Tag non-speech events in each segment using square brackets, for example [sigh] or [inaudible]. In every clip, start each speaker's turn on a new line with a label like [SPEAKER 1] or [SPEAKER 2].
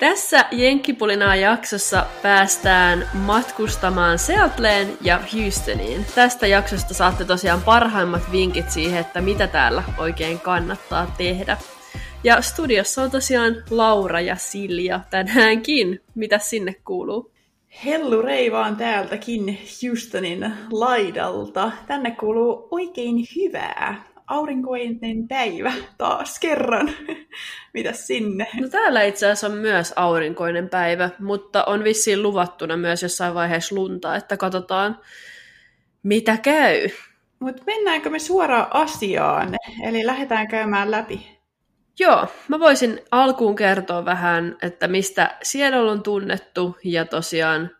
[SPEAKER 1] Tässä Jenkkipulinaa jaksossa päästään matkustamaan Seattleen ja Houstoniin. Tästä jaksosta saatte tosiaan parhaimmat vinkit siihen, että mitä täällä oikein kannattaa tehdä. Ja studiossa on tosiaan Laura ja Silja tänäänkin. Mitä sinne kuuluu?
[SPEAKER 2] Hellu Reivaan täältäkin Houstonin laidalta. Tänne kuuluu oikein hyvää aurinkoinen päivä taas kerran. [laughs] Mitä sinne?
[SPEAKER 1] No täällä itse asiassa on myös aurinkoinen päivä, mutta on vissiin luvattuna myös jossain vaiheessa lunta, että katsotaan mitä käy.
[SPEAKER 2] Mutta mennäänkö me suoraan asiaan, eli lähdetään käymään läpi
[SPEAKER 1] Joo, mä voisin alkuun kertoa vähän, että mistä Seattle on tunnettu, ja tosiaan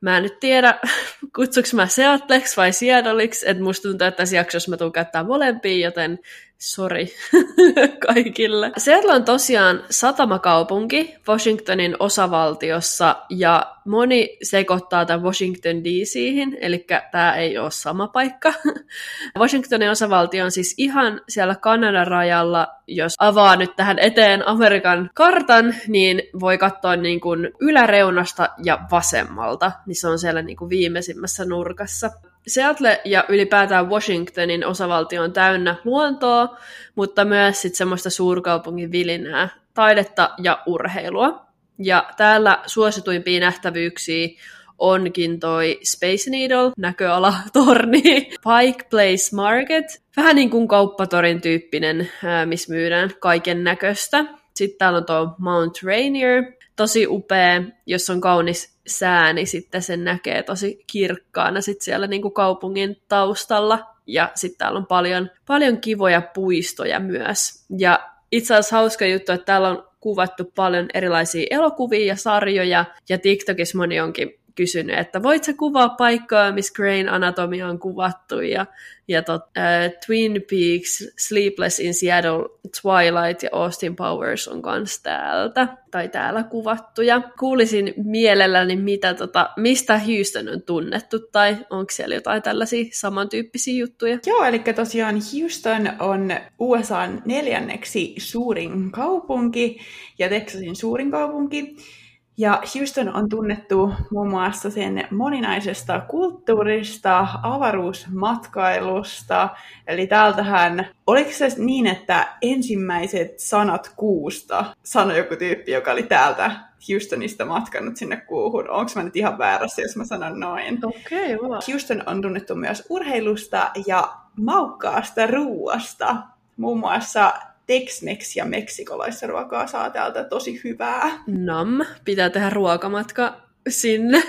[SPEAKER 1] Mä en nyt tiedä, [laughs] kutsuks mä Seattleksi vai Seattleiksi, että musta tuntuu, että tässä jaksossa mä tuun käyttää molempia, joten sori [laughs] kaikille. Seattle on tosiaan satamakaupunki Washingtonin osavaltiossa, ja moni sekoittaa tämän Washington DCihin, eli tämä ei ole sama paikka. [laughs] Washingtonin osavaltio on siis ihan siellä Kanadan rajalla, jos avaa nyt tähän eteen Amerikan kartan, niin voi katsoa niin kuin yläreunasta ja vasemmalta, niin se on siellä niin kuin viimeisimmässä nurkassa. Seattle ja ylipäätään Washingtonin osavaltio on täynnä luontoa, mutta myös sit semmoista suurkaupungin vilinää, taidetta ja urheilua. Ja täällä suosituimpia nähtävyyksiä onkin toi Space Needle, näköala, [laughs] torni, Pike Place Market, vähän niin kuin kauppatorin tyyppinen, missä myydään kaiken näköistä. Sitten täällä on tuo Mount Rainier, tosi upea, jos on kaunis sää, niin sitten sen näkee tosi kirkkaana sit siellä niin kuin kaupungin taustalla. Ja sitten täällä on paljon, paljon kivoja puistoja myös. Ja itse asiassa hauska juttu, että täällä on kuvattu paljon erilaisia elokuvia ja sarjoja, ja TikTokissa moni onkin kysynyt, että voit sä kuvaa paikkaa, missä Grain Anatomia on kuvattu, ja, ja tot, äh, Twin Peaks, Sleepless in Seattle, Twilight ja Austin Powers on kans täältä, tai täällä kuvattu, ja kuulisin mielelläni, mitä, tota, mistä Houston on tunnettu, tai onko siellä jotain tällaisia samantyyppisiä juttuja?
[SPEAKER 2] Joo, eli tosiaan Houston on USAn neljänneksi suurin kaupunki, ja Texasin suurin kaupunki, ja Houston on tunnettu muun muassa sen moninaisesta kulttuurista, avaruusmatkailusta. Eli täältähän, oliko se niin, että ensimmäiset sanat kuusta sanoi joku tyyppi, joka oli täältä Houstonista matkannut sinne kuuhun. Onko mä nyt ihan väärässä, jos mä sanon noin?
[SPEAKER 1] Okei, okay,
[SPEAKER 2] Houston on tunnettu myös urheilusta ja maukkaasta ruuasta. Muun muassa Tex-Mex ja meksikolaista ruokaa saa täältä tosi hyvää.
[SPEAKER 1] Nam, pitää tehdä ruokamatka sinne.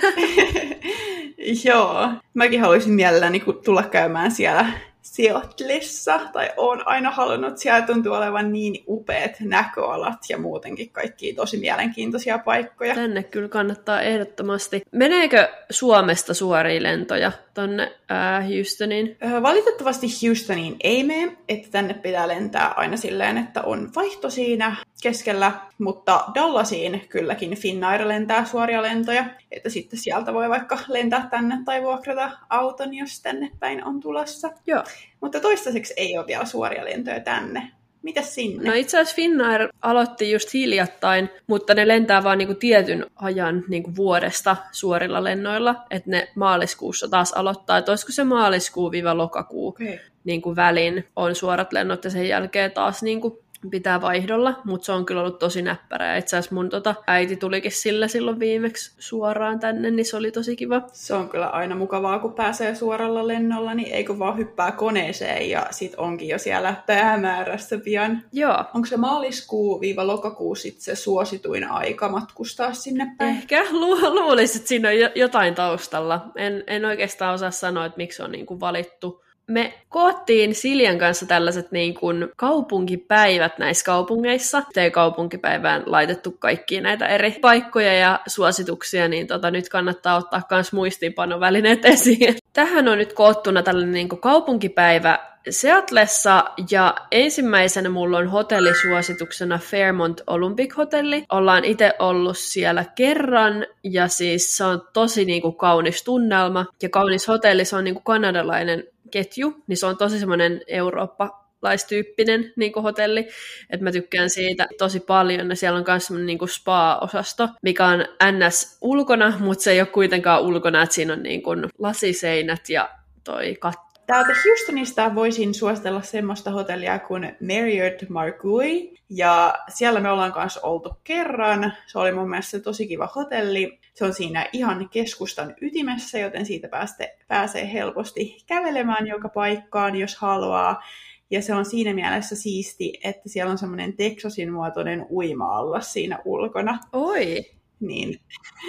[SPEAKER 1] [laughs]
[SPEAKER 2] Joo, mäkin haluaisin mielelläni tulla käymään siellä Seattleissa, tai on aina halunnut, siellä tuntuu olevan niin upeat näköalat ja muutenkin kaikki tosi mielenkiintoisia paikkoja.
[SPEAKER 1] Tänne kyllä kannattaa ehdottomasti. Meneekö Suomesta suoria lentoja tonne ää, Houstoniin?
[SPEAKER 2] Valitettavasti Houstoniin ei mene, että tänne pitää lentää aina silleen, että on vaihto siinä keskellä, mutta Dallasiin kylläkin Finnair lentää suoria lentoja, että sitten sieltä voi vaikka lentää tänne tai vuokrata auton, jos tänne päin on tulossa.
[SPEAKER 1] Joo.
[SPEAKER 2] Mutta toistaiseksi ei ole vielä suoria lentoja tänne. Mitä sinne?
[SPEAKER 1] No itse asiassa Finnair aloitti just hiljattain, mutta ne lentää vaan niinku tietyn ajan niinku vuodesta suorilla lennoilla, että ne maaliskuussa taas aloittaa, että olisiko se maaliskuu-lokakuu okay. niinku välin on suorat lennot ja sen jälkeen taas niinku pitää vaihdolla, mutta se on kyllä ollut tosi näppärä. Itse asiassa mun tota, äiti tulikin sillä silloin viimeksi suoraan tänne, niin se oli tosi kiva.
[SPEAKER 2] Se on kyllä aina mukavaa, kun pääsee suoralla lennolla, niin eikö vaan hyppää koneeseen ja sit onkin jo siellä päämäärässä pian.
[SPEAKER 1] Joo.
[SPEAKER 2] Onko se maaliskuu-lokakuu sit se suosituin aika matkustaa sinne päin?
[SPEAKER 1] Ehkä lu- luulisin, että siinä on jotain taustalla. En, en oikeastaan osaa sanoa, että miksi on niin kuin valittu me koottiin Siljan kanssa tällaiset niin kuin kaupunkipäivät näissä kaupungeissa. Te kaupunkipäivään laitettu kaikki näitä eri paikkoja ja suosituksia, niin tota, nyt kannattaa ottaa myös muistiinpanovälineet esiin. [laughs] Tähän on nyt koottuna tällainen niin kuin kaupunkipäivä Seatlessa ja ensimmäisenä mulla on hotellisuosituksena Fairmont Olympic Hotelli. Ollaan itse ollut siellä kerran ja siis se on tosi niinku kaunis tunnelma ja kaunis hotelli. Se on niinku kanadalainen ketju, niin se on tosi semmoinen Eurooppa laistyyppinen niin hotelli, että mä tykkään siitä tosi paljon, ja siellä on myös semmoinen niin spa-osasto, mikä on NS ulkona, mutta se ei ole kuitenkaan ulkona, että siinä on niin kuin lasiseinät ja toi katto
[SPEAKER 2] Täältä Houstonista voisin suositella semmoista hotellia kuin Marriott Margui, ja siellä me ollaan kanssa oltu kerran. Se oli mun mielestä tosi kiva hotelli. Se on siinä ihan keskustan ytimessä, joten siitä pääste, pääsee helposti kävelemään joka paikkaan, jos haluaa. Ja se on siinä mielessä siisti, että siellä on semmoinen Texasin muotoinen uima siinä ulkona.
[SPEAKER 1] Oi!
[SPEAKER 2] Niin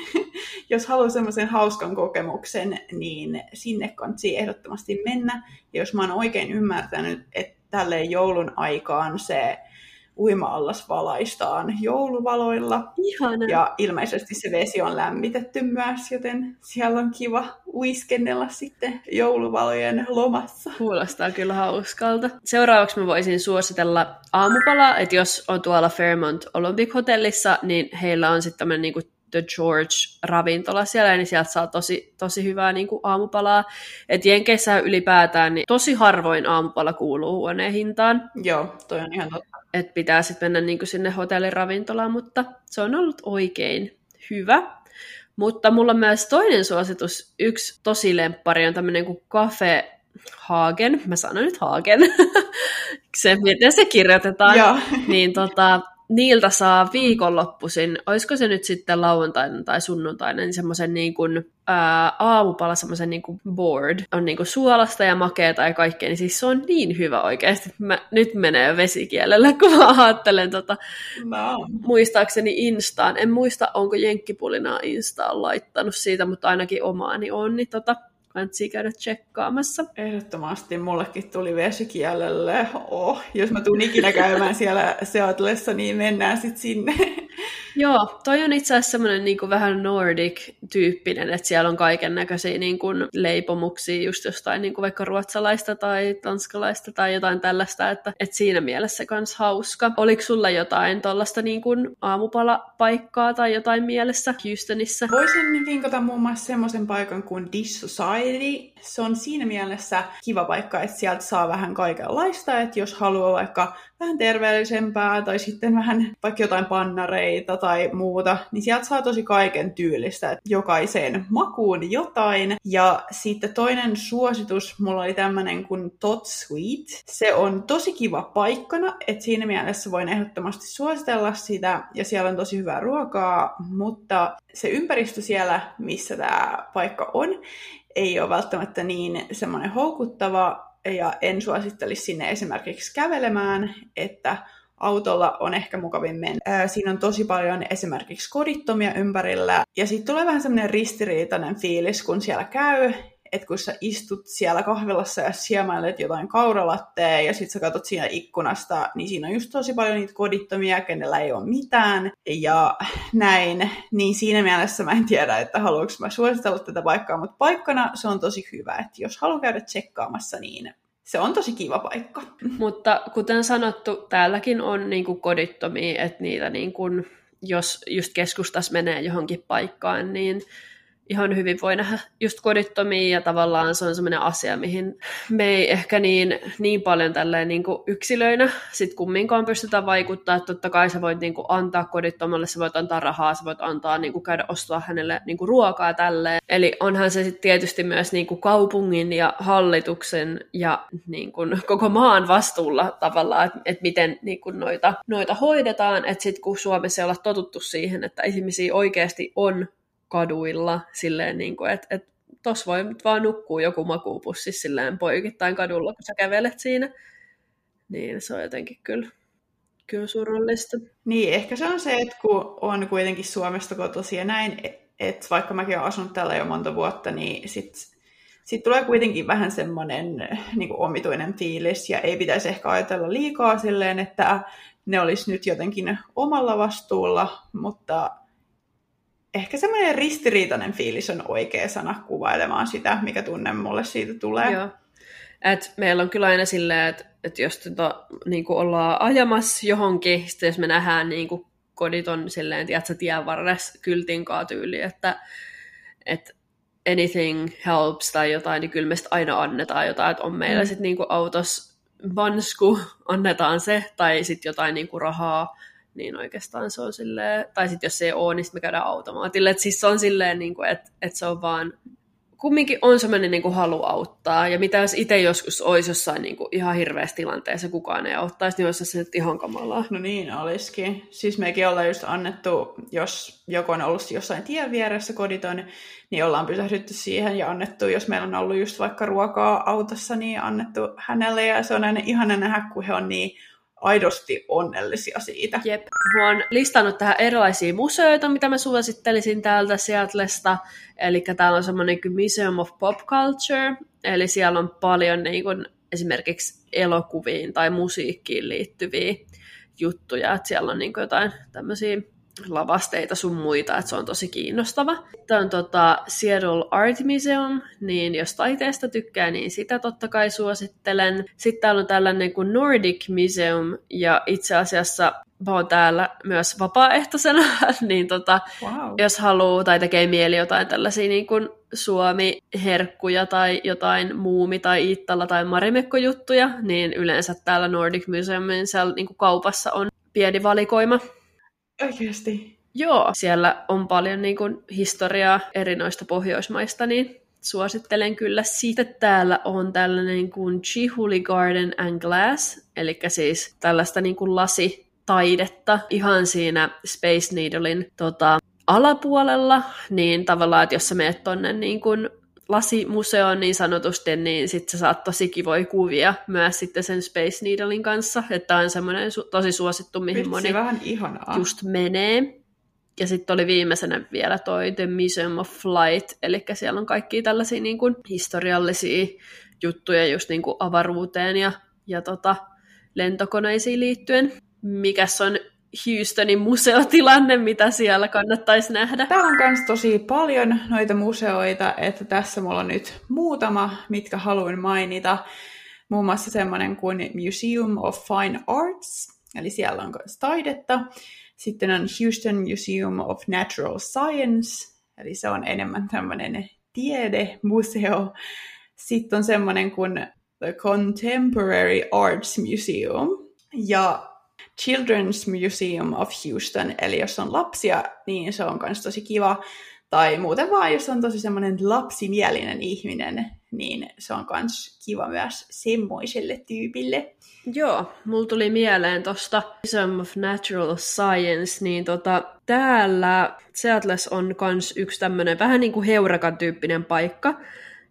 [SPEAKER 2] [laughs] jos haluaa semmoisen hauskan kokemuksen, niin sinne kannattaa ehdottomasti mennä. Ja jos mä oon oikein ymmärtänyt, että tälleen joulun aikaan se uima-allas valaistaan jouluvaloilla.
[SPEAKER 1] Ihana.
[SPEAKER 2] Ja ilmeisesti se vesi on lämmitetty myös, joten siellä on kiva uiskennella sitten jouluvalojen lomassa.
[SPEAKER 1] Kuulostaa kyllä hauskalta. Seuraavaksi mä voisin suositella aamupalaa, että jos on tuolla Fairmont Olympic Hotellissa, niin heillä on sitten tämmöinen niinku The George-ravintola siellä, niin sieltä saa tosi, tosi hyvää niin kuin aamupalaa. Et Jenkeissä ylipäätään, niin tosi harvoin aamupala kuuluu huoneen hintaan.
[SPEAKER 2] Joo, toi on ihan totta.
[SPEAKER 1] Et pitää sitten mennä niin sinne hotelliravintolaan, mutta se on ollut oikein hyvä. Mutta mulla on myös toinen suositus, yksi tosi lemppari on tämmöinen kuin Cafe Hagen, mä sanon nyt Hagen, [laughs] se, miten se kirjoitetaan, niin tota, niiltä saa viikonloppuisin, olisiko se nyt sitten lauantaina tai sunnuntaina, niin semmoisen niin kuin, ää, aamupala semmoisen niin kuin board, on niin kuin suolasta ja makeeta ja kaikkea, niin siis se on niin hyvä oikeasti, mä, nyt menee vesikielellä, kun mä ajattelen tota,
[SPEAKER 2] no.
[SPEAKER 1] muistaakseni Instaan, en muista onko Jenkkipulinaa Instaan laittanut siitä, mutta ainakin omaani on, niin tota, kannattaa käydä tsekkaamassa.
[SPEAKER 2] Ehdottomasti mullekin tuli vesikielelle. Oh, jos mä tuun ikinä käymään siellä Seatlessa, niin mennään sitten sinne.
[SPEAKER 1] Joo, toi on itse asiassa semmoinen niin vähän Nordic-tyyppinen, että siellä on kaiken näköisiä niin kuin leipomuksia just jostain niin kuin vaikka ruotsalaista tai tanskalaista tai jotain tällaista, että, että siinä mielessä kans hauska. Oliko sulla jotain tuollaista niin kuin aamupalapaikkaa tai jotain mielessä Houstonissa?
[SPEAKER 2] Voisin vinkata muun muassa semmoisen paikan kuin Dish Society. Se on siinä mielessä kiva paikka, että sieltä saa vähän kaikenlaista, että jos haluaa vaikka vähän terveellisempää tai sitten vähän vaikka jotain pannareita tai muuta, niin sieltä saa tosi kaiken tyylistä, että jokaiseen makuun jotain. Ja sitten toinen suositus, mulla oli tämmönen kuin Tot Sweet. Se on tosi kiva paikkana, että siinä mielessä voin ehdottomasti suositella sitä, ja siellä on tosi hyvää ruokaa, mutta se ympäristö siellä, missä tämä paikka on, ei ole välttämättä niin semmoinen houkuttava, ja en suosittelisi sinne esimerkiksi kävelemään, että autolla on ehkä mukavin mennä. Siinä on tosi paljon esimerkiksi kodittomia ympärillä, ja sitten tulee vähän semmoinen ristiriitainen fiilis, kun siellä käy, että kun sä istut siellä kahvilassa ja siemailet jotain kauralattea ja sit sä katsot siinä ikkunasta, niin siinä on just tosi paljon niitä kodittomia, kenellä ei ole mitään ja näin. Niin siinä mielessä mä en tiedä, että haluanko mä suositella tätä paikkaa, mutta paikkana se on tosi hyvä, että jos haluaa käydä tsekkaamassa, niin se on tosi kiva paikka.
[SPEAKER 1] Mutta kuten sanottu, täälläkin on niin kuin kodittomia, että niitä niin kuin, jos just keskustas menee johonkin paikkaan, niin ihan hyvin voi nähdä just kodittomia ja tavallaan se on semmoinen asia, mihin me ei ehkä niin, niin paljon tälleen niin kuin yksilöinä sit kumminkaan pystytä vaikuttaa, että totta kai sä voit niin kuin antaa kodittomalle, sä voit antaa rahaa, sä voit antaa niin kuin käydä ostaa hänelle niin kuin ruokaa tälleen. Eli onhan se sitten tietysti myös niin kuin kaupungin ja hallituksen ja niin kuin koko maan vastuulla tavallaan, että, että miten niin kuin noita, noita hoidetaan, että sitten kun Suomessa ei olla totuttu siihen, että ihmisiä oikeasti on kaduilla silleen, niin kuin, että, että tos voi nyt vaan nukkuu joku makuupussi silleen poikittain kadulla, kun sä kävelet siinä. Niin se on jotenkin kyllä, kyllä surullista.
[SPEAKER 2] Niin, ehkä se on se, että kun on kuitenkin Suomesta kotoisin ja näin, että vaikka mäkin olen asunut täällä jo monta vuotta, niin sitten sit tulee kuitenkin vähän semmoinen niin omituinen fiilis, ja ei pitäisi ehkä ajatella liikaa silleen, että ne olisi nyt jotenkin omalla vastuulla, mutta ehkä semmoinen ristiriitainen fiilis on oikea sana kuvailemaan sitä, mikä tunne mulle siitä tulee.
[SPEAKER 1] Joo. Et meillä on kyllä aina silleen, että et jos tota, niin ollaan ajamassa johonkin, sitten jos me nähdään niin kuin kodit on silleen, tiedätkö, tien varressa kyltinkaa tyyli, että et anything helps tai jotain, niin kyllä me aina annetaan jotain, että on meillä mm. sitten niin autossa vansku, annetaan se, tai sitten jotain niin kuin rahaa, niin oikeastaan se on silleen, tai sitten jos se ei ole, niin sitten me käydään automaatille. Et siis se on silleen, niin kuin, että, että se on vaan kumminkin on semmoinen niin kuin halu auttaa. Ja mitä jos itse joskus olisi jossain niin kuin ihan hirveässä tilanteessa, kukaan ei auttaisi, niin olisi se nyt ihan kamalaa.
[SPEAKER 2] No niin, olisikin. Siis mekin ollaan just annettu, jos joku on ollut jossain tien vieressä koditon, niin ollaan pysähdytty siihen ja annettu, jos meillä on ollut just vaikka ruokaa autossa, niin annettu hänelle. Ja se on aina ihana nähdä, kun he on niin aidosti onnellisia siitä.
[SPEAKER 1] Jep. Mä oon listannut tähän erilaisia museoita, mitä mä suosittelisin täältä Seatlesta. Eli täällä on semmoinen kuin Museum of Pop Culture, eli siellä on paljon niin kuin, esimerkiksi elokuviin tai musiikkiin liittyviä juttuja, että siellä on niin jotain tämmöisiä lavasteita sun muita, että se on tosi kiinnostava. Tämä on tota Seattle Art Museum, niin jos taiteesta tykkää, niin sitä totta kai suosittelen. Sitten täällä on tällainen kuin Nordic Museum, ja itse asiassa mä oon täällä myös vapaaehtoisena, [laughs] niin tota, wow. jos haluaa tai tekee mieli jotain tällaisia niin kuin Suomi-herkkuja tai jotain muumi- tai Iittala- tai Marimekko-juttuja, niin yleensä täällä Nordic Museumin niin kuin kaupassa on pieni valikoima
[SPEAKER 2] Oikeasti?
[SPEAKER 1] Joo, siellä on paljon niin kuin, historiaa eri noista Pohjoismaista, niin suosittelen kyllä. Siitä täällä on tällainen kuin Chihuli Garden and Glass, eli siis tällaista niin kuin lasitaidetta ihan siinä Space Needlein tota, alapuolella, niin tavallaan, että jos sä meet tonne niin kuin lasimuseoon niin sanotusti, niin sitten sä saat tosi kivoja kuvia myös sitten sen Space Needlein kanssa, että on semmoinen su- tosi suosittu, mihin Vitsi, moni
[SPEAKER 2] vähän ihanaa.
[SPEAKER 1] just menee. Ja sitten oli viimeisenä vielä toi The Museum of Flight, eli siellä on kaikki tällaisia niin kuin historiallisia juttuja just niin kuin avaruuteen ja, ja tota, lentokoneisiin liittyen. Mikäs on Houstonin museotilanne, mitä siellä kannattaisi nähdä?
[SPEAKER 2] Täällä on myös tosi paljon noita museoita, että tässä mulla on nyt muutama, mitkä haluan mainita. Muun muassa semmoinen kuin Museum of Fine Arts, eli siellä on myös taidetta. Sitten on Houston Museum of Natural Science, eli se on enemmän tämmöinen tiedemuseo. Sitten on semmoinen kuin The Contemporary Arts Museum. Ja Children's Museum of Houston, eli jos on lapsia, niin se on myös tosi kiva. Tai muuten vaan, jos on tosi semmoinen lapsimielinen ihminen, niin se on myös kiva myös semmoiselle tyypille.
[SPEAKER 1] Joo, mulla tuli mieleen tosta Museum of Natural Science, niin tota, täällä Seattles on kans yksi tämmönen vähän niin kuin heurakan tyyppinen paikka,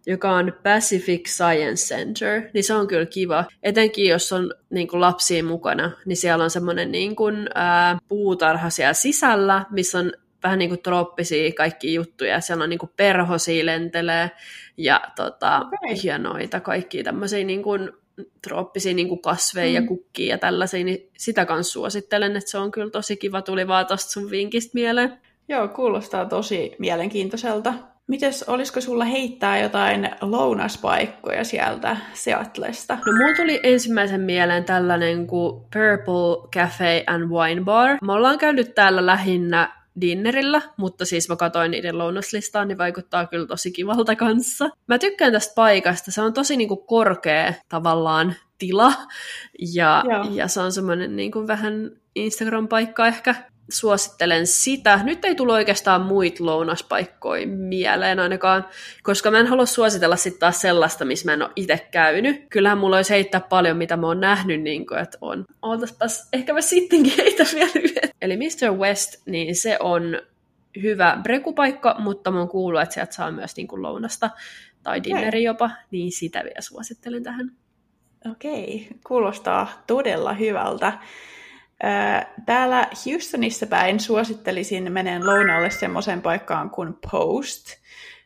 [SPEAKER 1] joka on Pacific Science Center, niin se on kyllä kiva. Etenkin jos on niin kuin lapsia mukana, niin siellä on semmoinen niin kuin, ää, puutarha siellä sisällä, missä on vähän niin kuin trooppisia kaikki juttuja. Siellä on niin kuin perhosia lentelee ja tota, okay. hienoita kaikkia tämmöisiä niin kuin trooppisia niin kuin kasveja mm. ja kukkia ja tällaisia, niin sitä kanssa suosittelen, että se on kyllä tosi kiva. Tuli vaan tosta sun vinkistä mieleen.
[SPEAKER 2] Joo, kuulostaa tosi mielenkiintoiselta. Mites, olisiko sulla heittää jotain lounaspaikkoja sieltä Seattlesta?
[SPEAKER 1] No mulla tuli ensimmäisen mieleen tällainen kuin Purple Cafe and Wine Bar. Me ollaan käynyt täällä lähinnä dinnerillä, mutta siis mä katsoin niiden lounaslistaa, niin vaikuttaa kyllä tosi kivalta kanssa. Mä tykkään tästä paikasta, se on tosi niinku korkea tavallaan tila, ja, ja se on semmoinen niinku vähän Instagram-paikka ehkä suosittelen sitä. Nyt ei tullut oikeastaan muita lounaspaikkoja mieleen ainakaan, koska mä en halua suositella sitten taas sellaista, missä mä en ole itse käynyt. Kyllähän mulla olisi heittää paljon, mitä mä oon nähnyt, niin kuin, että on. Ootaspas, ehkä mä sittenkin [laughs] heitä vielä yhden. Eli Mr. West, niin se on hyvä brekupaikka, mutta mä oon kuullut, että sieltä saa myös niin kuin lounasta tai dinneri jopa, niin sitä vielä suosittelen tähän.
[SPEAKER 2] Okei, kuulostaa todella hyvältä. Täällä Houstonissa päin suosittelisin menen lounalle semmoiseen paikkaan kuin Post.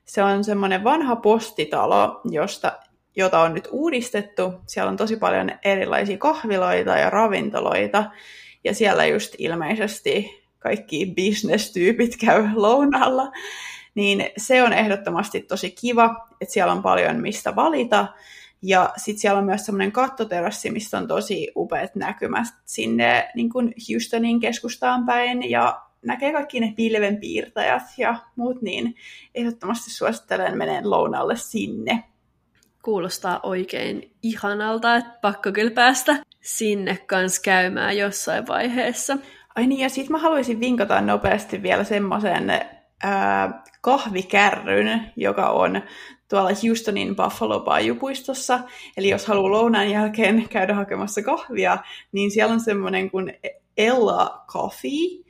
[SPEAKER 2] Se on semmoinen vanha postitalo, josta, jota on nyt uudistettu. Siellä on tosi paljon erilaisia kahviloita ja ravintoloita. Ja siellä just ilmeisesti kaikki bisnestyypit käy lounalla. Niin se on ehdottomasti tosi kiva, että siellä on paljon mistä valita. Ja sitten siellä on myös semmoinen kattoterassi, missä on tosi upeat näkymät sinne niin kuin Houstonin keskustaan päin ja näkee kaikki ne pilvenpiirtäjät ja muut, niin ehdottomasti suosittelen menen lounalle sinne.
[SPEAKER 1] Kuulostaa oikein ihanalta, että pakko kyllä päästä sinne kanssa käymään jossain vaiheessa.
[SPEAKER 2] Ai niin, ja sitten mä haluaisin vinkata nopeasti vielä semmoisen kahvikärryn, joka on tuolla Houstonin Buffalo Bayou-puistossa. Eli jos haluaa lounaan jälkeen käydä hakemassa kahvia, niin siellä on semmoinen kuin Ella Coffee.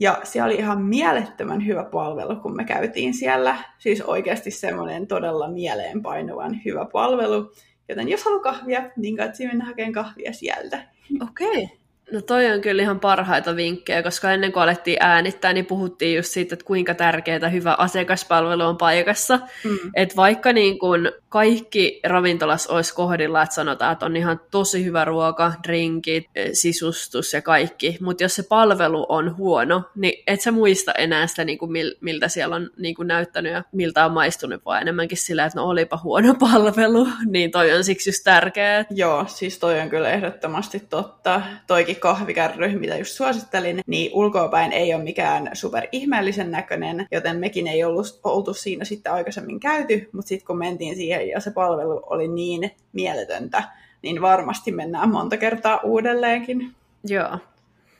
[SPEAKER 2] Ja se oli ihan mielettömän hyvä palvelu, kun me käytiin siellä. Siis oikeasti semmoinen todella mieleenpainuvan hyvä palvelu. Joten jos haluaa kahvia, niin katsi mennä hakemaan kahvia sieltä.
[SPEAKER 1] Okei. Okay. No toi on kyllä ihan parhaita vinkkejä, koska ennen kuin alettiin äänittää, niin puhuttiin just siitä, että kuinka tärkeää hyvä asiakaspalvelu on paikassa. Mm. Että vaikka niin kun kaikki ravintolas olisi kohdilla, että sanotaan, että on ihan tosi hyvä ruoka, drinkit, e, sisustus ja kaikki, mutta jos se palvelu on huono, niin et sä muista enää sitä, niin kuin miltä siellä on niin kuin näyttänyt ja miltä on maistunut, vaan enemmänkin sillä, että no olipa huono [laughs] palvelu, niin toi on siksi just tärkeää.
[SPEAKER 2] Joo, siis toi on kyllä ehdottomasti totta. Toikin kahvikärry, mitä just suosittelin, niin ulkoapäin ei ole mikään super ihmeellisen näköinen, joten mekin ei ollut, oltu siinä sitten aikaisemmin käyty, mutta sitten kun mentiin siihen ja se palvelu oli niin mieletöntä, niin varmasti mennään monta kertaa uudelleenkin.
[SPEAKER 1] Joo.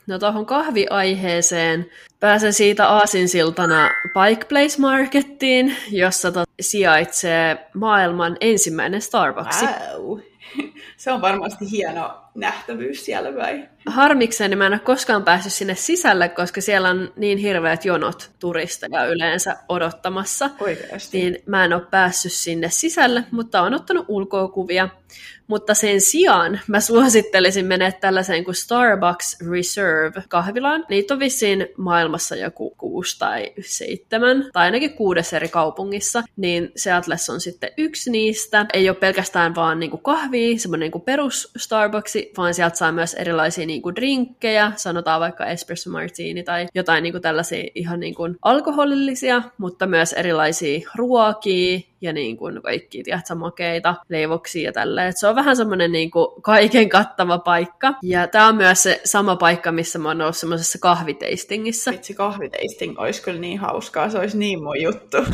[SPEAKER 1] No tuohon kahviaiheeseen pääsen siitä aasinsiltana Pike Place Markettiin, jossa tot sijaitsee maailman ensimmäinen Starbucks.
[SPEAKER 2] Wow. [laughs] Se on varmasti hieno nähtävyys siellä vai?
[SPEAKER 1] Harmikseni mä en ole koskaan päässyt sinne sisälle, koska siellä on niin hirveät jonot turisteja yleensä odottamassa.
[SPEAKER 2] Oikeasti.
[SPEAKER 1] Niin mä en ole päässyt sinne sisälle, mutta on ottanut ulkoa kuvia. Mutta sen sijaan mä suosittelisin mennä tällaiseen kuin Starbucks Reserve kahvilaan. Niitä on vissiin maailmassa joku kuusi tai seitsemän, tai ainakin kuudes eri kaupungissa. Niin Seattles on sitten yksi niistä. Ei ole pelkästään vaan niinku kahvia, semmoinen niinku perus Starbucksi, vaan sieltä saa myös erilaisia niinku drinkkejä, sanotaan vaikka espresso martini tai jotain niinku tällaisia ihan niinku alkoholillisia, mutta myös erilaisia ruokia, ja niin kuin kaikki, tiedätkö, makeita, leivoksia ja tälleen. Et se on vähän semmoinen niin kuin kaiken kattava paikka. Ja tämä on myös se sama paikka, missä mä oon ollut semmoisessa kahviteistingissä.
[SPEAKER 2] Vitsi, kahviteisting olisi kyllä niin hauskaa, se olisi niin mun juttu. [laughs]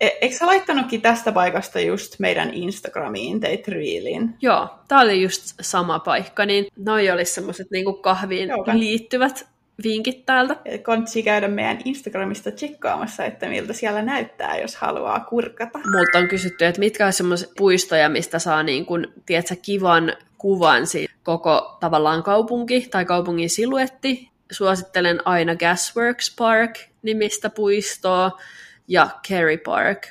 [SPEAKER 2] E- eikö sä laittanutkin tästä paikasta just meidän Instagramiin teit reelin?
[SPEAKER 1] Joo, tää oli just sama paikka, niin noi olisi semmoiset niinku kahviin Joo, liittyvät vinkit täältä.
[SPEAKER 2] Kontsi käydä meidän Instagramista tsekkaamassa, että miltä siellä näyttää, jos haluaa kurkata.
[SPEAKER 1] Multa on kysytty, että mitkä on semmoisia puistoja, mistä saa niin kun, tiedätkö, kivan kuvan siitä koko tavallaan kaupunki tai kaupungin siluetti. Suosittelen aina Gasworks Park nimistä puistoa ja Kerry Park,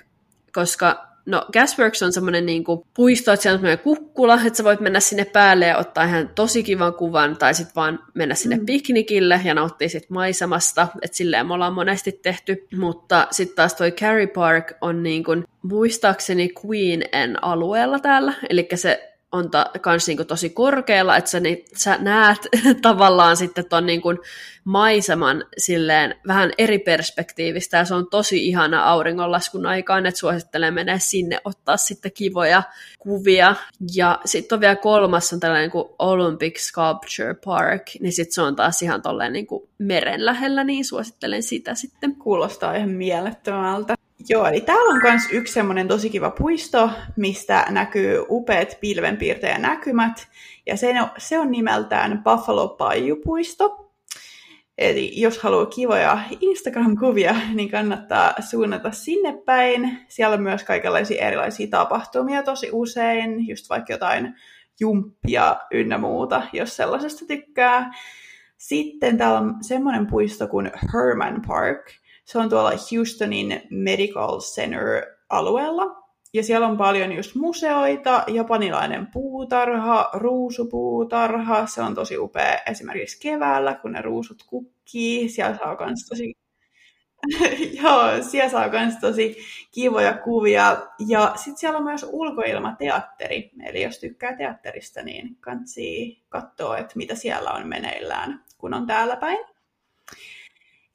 [SPEAKER 1] koska No Gasworks on semmoinen niin kuin puisto, että siellä on semmoinen kukkula, että sä voit mennä sinne päälle ja ottaa ihan tosi kivan kuvan, tai sitten vaan mennä sinne mm. piknikille ja nauttia sit maisemasta, että silleen me ollaan monesti tehty. Mutta sitten taas toi Carry Park on niin kuin, muistaakseni Queen en alueella täällä, eli se on ta, kans niinku tosi korkealla, että sä, ni, sä näet [laughs] tavallaan sitten ton niinku maiseman silleen vähän eri perspektiivistä, ja se on tosi ihana auringonlaskun aikaan, että suosittelen mennä sinne ottaa sitten kivoja kuvia. Ja sitten on vielä kolmas, on tällainen kuin Olympic Sculpture Park, niin sitten se on taas ihan tolleen niinku meren lähellä, niin suosittelen sitä sitten.
[SPEAKER 2] Kuulostaa ihan mielettömältä. Joo, eli täällä on myös yksi semmoinen tosi kiva puisto, mistä näkyy upeat pilvenpiirtäjänäkymät, ja se on, se on nimeltään Buffalo Bayou-puisto. Eli jos haluaa kivoja Instagram-kuvia, niin kannattaa suunnata sinne päin. Siellä on myös kaikenlaisia erilaisia tapahtumia tosi usein, just vaikka jotain jumppia ynnä muuta, jos sellaisesta tykkää. Sitten täällä on semmoinen puisto kuin Herman Park, se on tuolla Houstonin Medical Center-alueella. Ja siellä on paljon just museoita, japanilainen puutarha, ruusupuutarha. Se on tosi upea esimerkiksi keväällä, kun ne ruusut kukkii. Siellä saa myös tosi [laughs] Joo, siellä saa myös tosi kivoja kuvia. Ja sitten siellä on myös ulkoilmateatteri. Eli jos tykkää teatterista, niin kannattaa katsoa, että mitä siellä on meneillään, kun on täällä päin.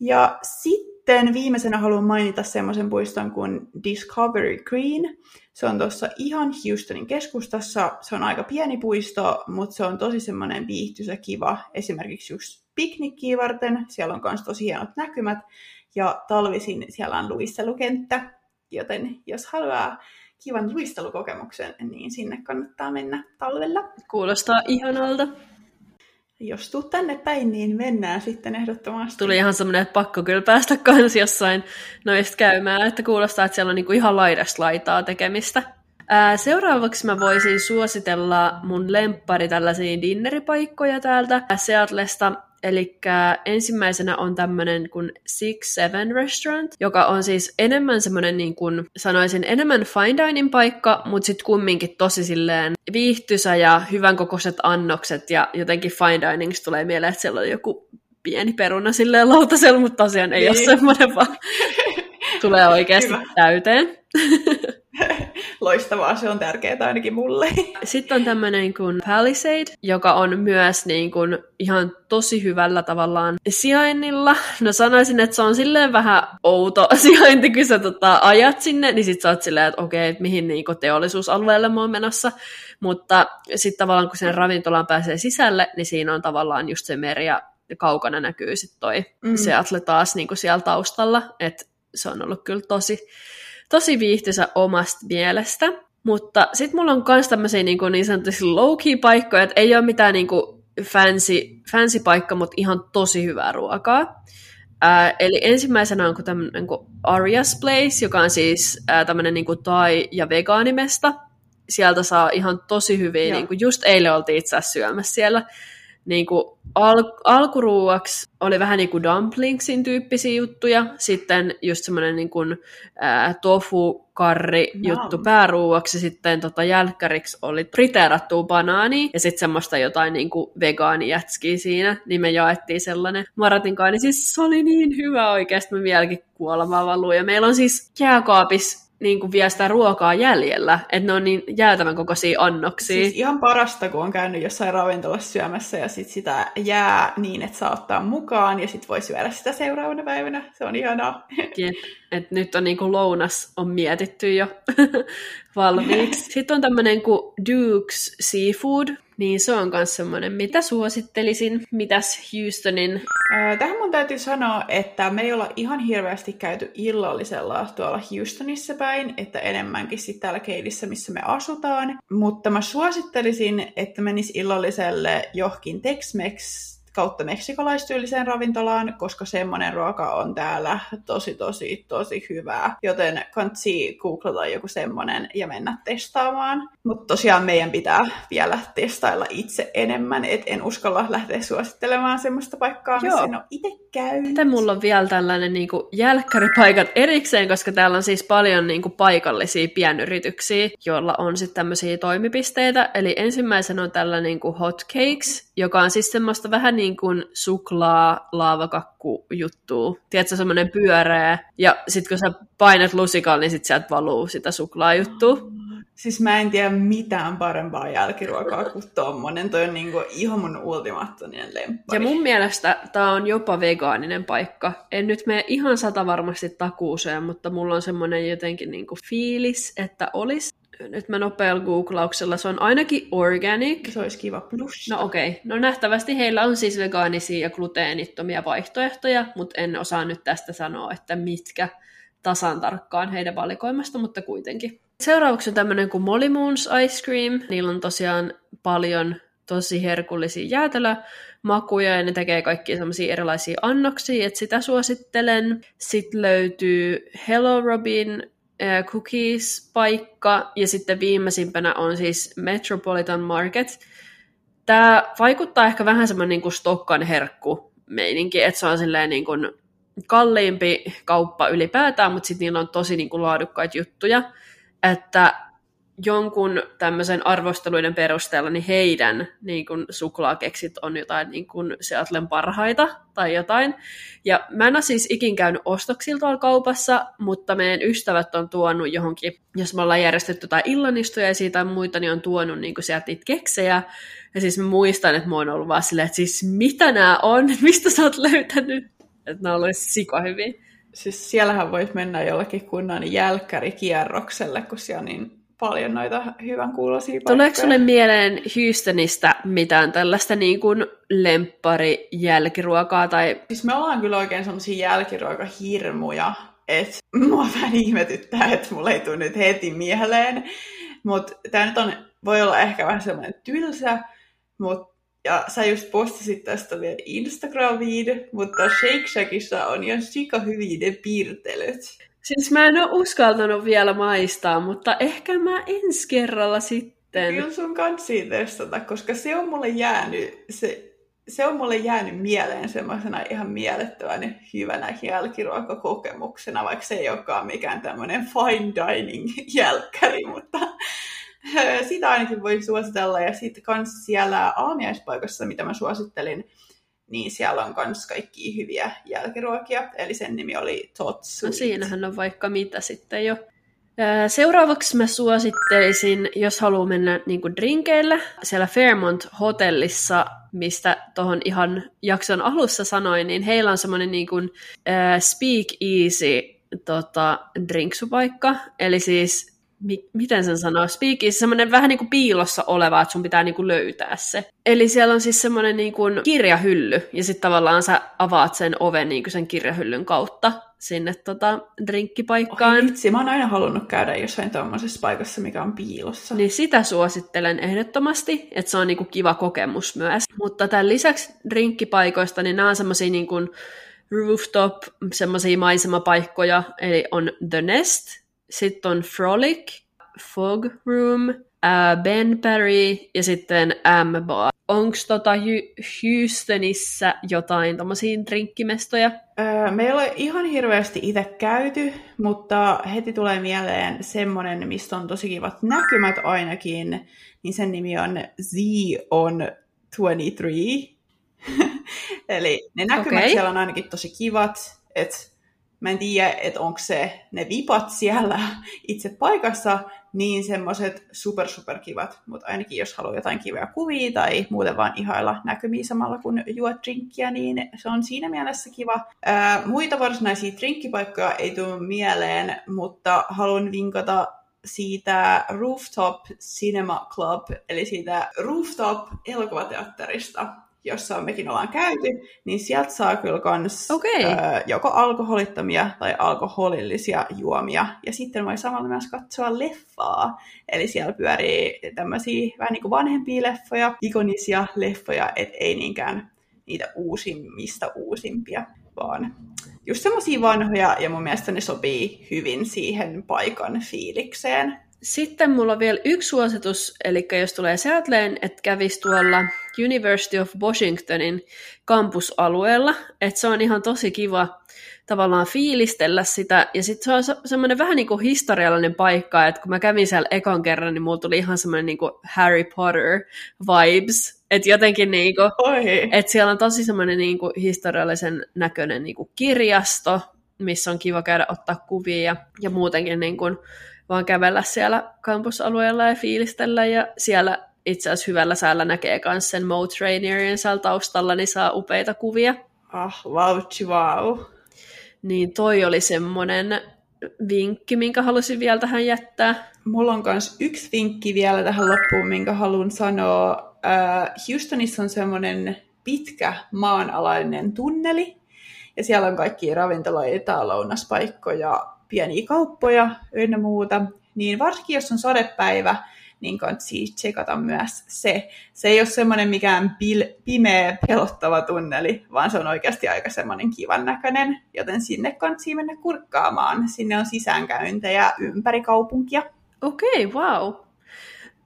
[SPEAKER 2] Ja sitten sitten viimeisenä haluan mainita semmoisen puiston kuin Discovery Green. Se on tuossa ihan Houstonin keskustassa. Se on aika pieni puisto, mutta se on tosi semmoinen viihtyisä kiva. Esimerkiksi just piknikkiä varten. Siellä on myös tosi hienot näkymät. Ja talvisin siellä on luistelukenttä. Joten jos haluaa kivan luistelukokemuksen, niin sinne kannattaa mennä talvella.
[SPEAKER 1] Kuulostaa ihanalta.
[SPEAKER 2] Jos tuut tänne päin, niin mennään sitten ehdottomasti.
[SPEAKER 1] Tuli ihan semmoinen, että pakko kyllä päästä [laughs] kans jossain noista käymään, että kuulostaa, että siellä on niinku ihan laidasta laitaa tekemistä. Ää, seuraavaksi mä voisin suositella mun lemppari tällaisia dinneripaikkoja täältä Seatlesta. Eli ensimmäisenä on tämmöinen kuin Six Seven Restaurant, joka on siis enemmän semmoinen, niin kuin sanoisin, enemmän fine dining paikka, mutta sitten kumminkin tosi silleen viihtysä ja hyvän kokoiset annokset, ja jotenkin fine diningista tulee mieleen, että siellä on joku pieni peruna silleen lautasella, mutta tosiaan ei niin. ole semmoinen, vaan [laughs] tulee oikeasti Hyvä. täyteen. [laughs] [laughs]
[SPEAKER 2] Loistavaa, se on tärkeää ainakin mulle.
[SPEAKER 1] Sitten on tämmöinen kuin Palisade, joka on myös niin kuin ihan tosi hyvällä tavallaan sijainnilla. No sanoisin, että se on silleen vähän outo [laughs] sijainti, kun sä tota, ajat sinne, niin sit sä oot silleen, että okei, että mihin niin teollisuusalueelle mä oon menossa. Mutta sitten tavallaan kun sen ravintolaan pääsee sisälle, niin siinä on tavallaan just se meri ja kaukana näkyy sitten toi mm. Seattle taas niin kuin siellä taustalla, että se on ollut kyllä tosi, tosi viihtyisä omasta mielestä. Mutta sitten mulla on myös tämmöisiä niin, niin sanotusti low-key-paikkoja, että ei ole mitään niin kuin fancy, fancy paikka, mutta ihan tosi hyvää ruokaa. Ää, eli ensimmäisenä on tämmöinen kuin Arias Place, joka on siis ää, tämmöinen niin tai- ja vegaanimesta. Sieltä saa ihan tosi hyviä, niin kuin just eilen oltiin itse asiassa syömässä siellä niin kuin al- alkuruuaksi oli vähän niin kuin dumplingsin tyyppisiä juttuja, sitten just semmoinen niin kuin, ää, tofu karri juttu pääruuaksi, sitten tota jälkkäriksi oli friteerattua banaani ja sitten semmoista jotain niin kuin vegaanijätskiä siinä, niin me jaettiin sellainen Maratin kanssa, niin siis se oli niin hyvä oikeasti, mä vieläkin kuolemaan valuu. Ja meillä on siis jääkaapissa niin kuin vie sitä ruokaa jäljellä, että ne on niin jäätävän kokoisia annoksia.
[SPEAKER 2] Siis ihan parasta, kun on käynyt jossain ravintolassa syömässä ja sit sitä jää niin, että saa ottaa mukaan ja sitten voi syödä sitä seuraavana päivänä. Se on ihanaa. [laughs]
[SPEAKER 1] Jep, että nyt on niin kuin lounas on mietitty jo [laughs] valmiiksi. Sitten on tämmöinen kuin Duke's Seafood, niin se on myös semmoinen, mitä suosittelisin. Mitäs Houstonin?
[SPEAKER 2] tähän mun täytyy sanoa, että me ei olla ihan hirveästi käyty illallisella tuolla Houstonissa päin, että enemmänkin sitten täällä Keidissä, missä me asutaan. Mutta mä suosittelisin, että menis illalliselle johonkin Tex-Mex kautta meksikolaistyylliseen ravintolaan, koska semmoinen ruoka on täällä tosi, tosi, tosi hyvää. Joten kansi googlata joku semmoinen ja mennä testaamaan. Mutta tosiaan meidän pitää vielä testailla itse enemmän, et en uskalla lähteä suosittelemaan semmoista paikkaa, missä en ole itse käynyt.
[SPEAKER 1] Sitten mulla on vielä tällainen niin kuin jälkkäripaikat erikseen, koska täällä on siis paljon niin kuin paikallisia pienyrityksiä, joilla on sitten tämmöisiä toimipisteitä. Eli ensimmäisen on tällainen niin kuin hot cakes, joka on siis semmoista vähän niin kuin suklaa, laavakakku juttu. Tiedätkö, semmoinen pyöreä. Ja sitten kun sä painat lusikalla, niin sit sieltä valuu sitä suklaajuttua.
[SPEAKER 2] Siis mä en tiedä mitään parempaa jälkiruokaa kuin tommonen. Toi on niinku ihan mun ultimaattinen lemppari.
[SPEAKER 1] Ja mun mielestä tää on jopa vegaaninen paikka. En nyt mene ihan sata varmasti takuuseen, mutta mulla on semmonen jotenkin niinku fiilis, että olisi nyt mä nopealla googlauksella, se on ainakin organic.
[SPEAKER 2] Se olisi kiva plus.
[SPEAKER 1] No okei, okay. no nähtävästi heillä on siis vegaanisia ja gluteenittomia vaihtoehtoja, mutta en osaa nyt tästä sanoa, että mitkä tasan tarkkaan heidän valikoimasta, mutta kuitenkin. Seuraavaksi on tämmöinen kuin Molly Moons Ice Cream. Niillä on tosiaan paljon tosi herkullisia jäätelömakuja ja ne tekee kaikkia semmoisia erilaisia annoksia, että sitä suosittelen. Sitten löytyy Hello Robin Cookies-paikka ja sitten viimeisimpänä on siis Metropolitan Market. Tämä vaikuttaa ehkä vähän semmoinen niin kuin Stokkan herkku meininki, että se on silleen niin kuin kalliimpi kauppa ylipäätään, mutta sitten niillä on tosi niin kuin laadukkaita juttuja, että jonkun tämmöisen arvosteluiden perusteella, niin heidän niin kuin, suklaakeksit on jotain niin kuin, Seattlen parhaita tai jotain. Ja mä en ole siis ikin käynyt ostoksilla tuolla kaupassa, mutta meidän ystävät on tuonut johonkin, jos me ollaan järjestetty tai illanistujaisia tai muita, niin on tuonut niin sieltä niitä keksejä. Ja siis mä muistan, että mä oon ollut vaan silleen, että siis mitä nämä on, [laughs] mistä sä oot löytänyt? Että nämä on sika hyvin.
[SPEAKER 2] Siis siellähän voit mennä jollakin kunnan jälkkärikierrokselle, kun siellä on niin paljon noita hyvän kuulosia paikkoja.
[SPEAKER 1] Tuleeko sinulle mieleen Houstonista mitään tällaista niin kuin lemppari jälkiruokaa? Tai...
[SPEAKER 2] Siis me ollaan kyllä oikein sellaisia jälkiruokahirmuja, että mua vähän ihmetyttää, että mulla ei tule nyt heti mieleen. Mutta tämä nyt on, voi olla ehkä vähän semmoinen tylsä, mutta ja sä just postasit tästä vielä Instagramiin, mutta Shake Shackissa on jo sika hyviä ne piirtelyt.
[SPEAKER 1] Siis mä en ole uskaltanut vielä maistaa, mutta ehkä mä ensi kerralla sitten.
[SPEAKER 2] Kyllä sun kansi testata, koska se on mulle jäänyt, se, se on mulle jäänyt mieleen semmoisena ihan mielettömän hyvänä jälkiruokakokemuksena, vaikka se ei olekaan mikään tämmöinen fine dining jälkkäri, mutta sitä ainakin voi suositella. Ja sitten kans siellä aamiaispaikassa, mitä mä suosittelin, niin siellä on myös kaikki hyviä jälkiruokia. Eli sen nimi oli Totsu.
[SPEAKER 1] No siinähän on vaikka mitä sitten jo. Seuraavaksi mä suosittelisin, jos haluaa mennä niin kuin drinkeillä, siellä Fairmont hotellissa, mistä tuohon ihan jakson alussa sanoin, niin heillä on semmoinen niin kuin, speak easy tota, drinksupaikka. Eli siis mi- miten sen sanoo, speakies, semmoinen vähän niin kuin piilossa oleva, että sun pitää niin kuin löytää se. Eli siellä on siis semmoinen niin kuin kirjahylly, ja sitten tavallaan sä avaat sen oven niin kuin sen kirjahyllyn kautta sinne tota, drinkkipaikkaan.
[SPEAKER 2] Oi vitsi, mä oon aina halunnut käydä jossain tuommoisessa paikassa, mikä on piilossa.
[SPEAKER 1] Niin sitä suosittelen ehdottomasti, että se on niinku kiva kokemus myös. Mutta tämän lisäksi drinkkipaikoista, niin nämä on semmoisia niinku rooftop, semmoisia maisemapaikkoja, eli on The Nest, sitten on Frolic, Fog Room, äh, Ben Perry ja sitten M Bar. Onko tota Houstonissa jotain tommosia drinkkimestoja?
[SPEAKER 2] Öö, meillä ei ole ihan hirveästi itse käyty, mutta heti tulee mieleen semmonen, mistä on tosi kivat näkymät ainakin, niin sen nimi on Z on 23. [laughs] Eli ne näkymät okay. siellä on ainakin tosi kivat, että mä en tiedä, että onko se ne vipat siellä [laughs] itse paikassa niin semmoiset super super kivat, mutta ainakin jos haluaa jotain kivaa kuvia tai muuten vaan ihailla näkymiä samalla kun juot drinkkiä, niin se on siinä mielessä kiva. Ää, muita varsinaisia drinkkipaikkoja ei tule mieleen, mutta haluan vinkata siitä Rooftop Cinema Club, eli siitä Rooftop elokuvateatterista, jossa mekin ollaan käyty, niin sieltä saa kyllä kans okay. ö, joko alkoholittomia tai alkoholillisia juomia. Ja sitten voi samalla myös katsoa leffaa. Eli siellä pyörii tämmöisiä vähän niin kuin vanhempia leffoja, ikonisia leffoja, et ei niinkään niitä uusimmista uusimpia, vaan just semmoisia vanhoja, ja mun mielestä ne sopii hyvin siihen paikan fiilikseen.
[SPEAKER 1] Sitten mulla on vielä yksi suositus, eli jos tulee Seattleen, että kävisi tuolla University of Washingtonin kampusalueella, että se on ihan tosi kiva tavallaan fiilistellä sitä, ja sitten se on semmoinen vähän niin kuin historiallinen paikka, että kun mä kävin siellä ekan kerran, niin mulla tuli ihan semmoinen niin kuin Harry Potter vibes, että jotenkin niin kuin, että siellä on tosi semmoinen niin kuin historiallisen näköinen niin kuin kirjasto, missä on kiva käydä ottaa kuvia ja, ja muutenkin niin kuin, vaan kävellä siellä kampusalueella ja fiilistellä. Ja siellä itse asiassa hyvällä säällä näkee myös sen Mo Trainerin siellä taustalla, niin saa upeita kuvia.
[SPEAKER 2] Ah, wow, wow.
[SPEAKER 1] Niin toi oli semmoinen vinkki, minkä halusin vielä tähän jättää.
[SPEAKER 2] Mulla on myös yksi vinkki vielä tähän loppuun, minkä haluan sanoa. Houstonissa on semmoinen pitkä maanalainen tunneli, ja siellä on kaikki ravintoloita, lounaspaikkoja, pieniä kauppoja ynnä muuta, niin varsinkin jos on sadepäivä, niin kannattaa tsekata myös se. Se ei ole semmoinen mikään pil- pimeä, pelottava tunneli, vaan se on oikeasti aika semmoinen kivan näköinen, joten sinne kannattaa mennä kurkkaamaan. Sinne on sisäänkäyntejä ympäri kaupunkia.
[SPEAKER 1] Okei, okay, wow.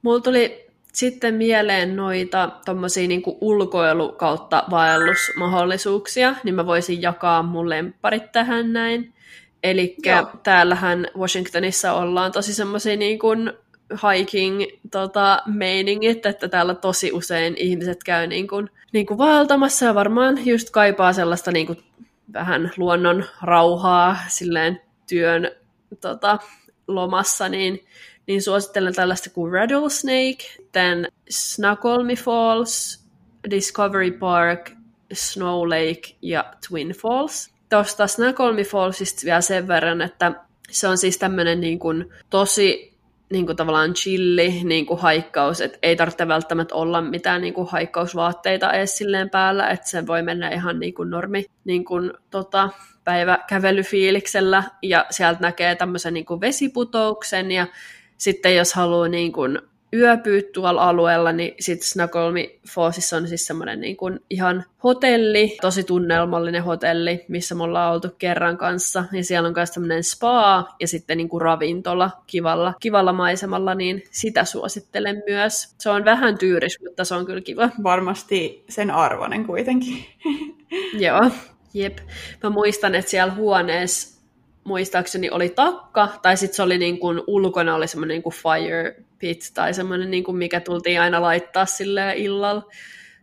[SPEAKER 1] Mulla tuli sitten mieleen noita tommosia niin ulkoilu kautta vaellusmahdollisuuksia, niin mä voisin jakaa mun lempparit tähän näin. Eli täällähän Washingtonissa ollaan tosi semmoisia niin kuin hiking tota, meiningit, että täällä tosi usein ihmiset käy niin kuin, niin kuin vaeltamassa ja varmaan just kaipaa sellaista niin kuin, vähän luonnon rauhaa silleen työn tota, lomassa, niin, niin suosittelen tällaista kuin Rattlesnake, then Snoqualmie Falls, Discovery Park, Snow Lake ja Twin Falls tuosta Snoqualmie Fallsista vielä sen verran, että se on siis tämmöinen niin kuin tosi niin kuin tavallaan chilli niin kuin haikkaus, että ei tarvitse välttämättä olla mitään niin kuin haikkausvaatteita edes silleen päällä, että se voi mennä ihan niin kuin normi niin kuin, tota, päiväkävelyfiiliksellä. Ja sieltä näkee tämmöisen niin kuin vesiputouksen ja sitten jos haluaa niin kuin yöpyä tuolla alueella, niin sitten Snakolmi Fallsissa on siis semmoinen niin kuin ihan hotelli, tosi tunnelmallinen hotelli, missä me ollaan oltu kerran kanssa. Ja siellä on myös tämmöinen spa ja sitten niin kuin ravintola kivalla, kivalla maisemalla, niin sitä suosittelen myös. Se on vähän tyyris, mutta se on kyllä kiva.
[SPEAKER 2] Varmasti sen arvoinen kuitenkin. [laughs]
[SPEAKER 1] Joo, jep. Mä muistan, että siellä huoneessa muistaakseni oli takka, tai sitten se oli niin kuin, ulkona oli semmoinen niin kuin fire pit, tai semmoinen, niin kuin, mikä tultiin aina laittaa sille illalla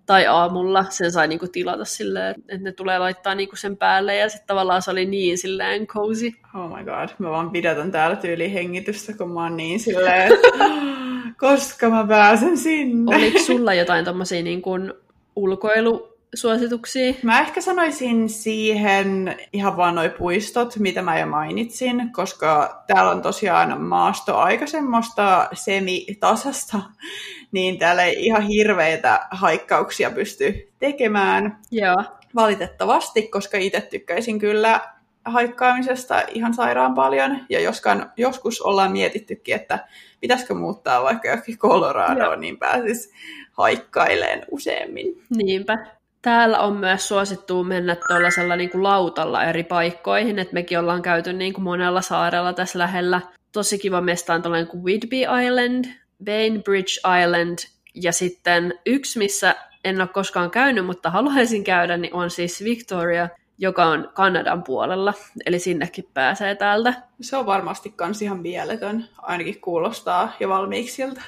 [SPEAKER 1] tai aamulla. Sen sai niin kuin, tilata silleen, että ne tulee laittaa niin kuin, sen päälle, ja sitten tavallaan se oli niin silleen cozy.
[SPEAKER 2] Oh my god, mä vaan pidätän täällä tyyli hengitystä, kun mä oon niin silleen, [gasps] koska mä pääsen sinne.
[SPEAKER 1] Oliko sulla jotain tommosia niin kuin, ulkoilu suosituksia?
[SPEAKER 2] Mä ehkä sanoisin siihen ihan vaan noi puistot, mitä mä jo mainitsin, koska täällä on tosiaan maasto aika semmoista semitasasta, [laughs] niin täällä ei ihan hirveitä haikkauksia pysty tekemään.
[SPEAKER 1] Joo.
[SPEAKER 2] Valitettavasti, koska itse tykkäisin kyllä haikkaamisesta ihan sairaan paljon. Ja joskaan, joskus ollaan mietittykin, että pitäisikö muuttaa vaikka johonkin Coloradoon, niin pääsis haikkaileen useammin.
[SPEAKER 1] Niinpä. Täällä on myös suosittu mennä tuollaisella niin kuin lautalla eri paikkoihin, että mekin ollaan käyty niin kuin monella saarella tässä lähellä. Tosi kiva mesta on tuollainen kuin Whidbey Island, Bainbridge Island ja sitten yksi, missä en ole koskaan käynyt, mutta haluaisin käydä, niin on siis Victoria, joka on Kanadan puolella, eli sinnekin pääsee täältä.
[SPEAKER 2] Se on varmasti kans ihan mieletön, ainakin kuulostaa jo valmiiksilta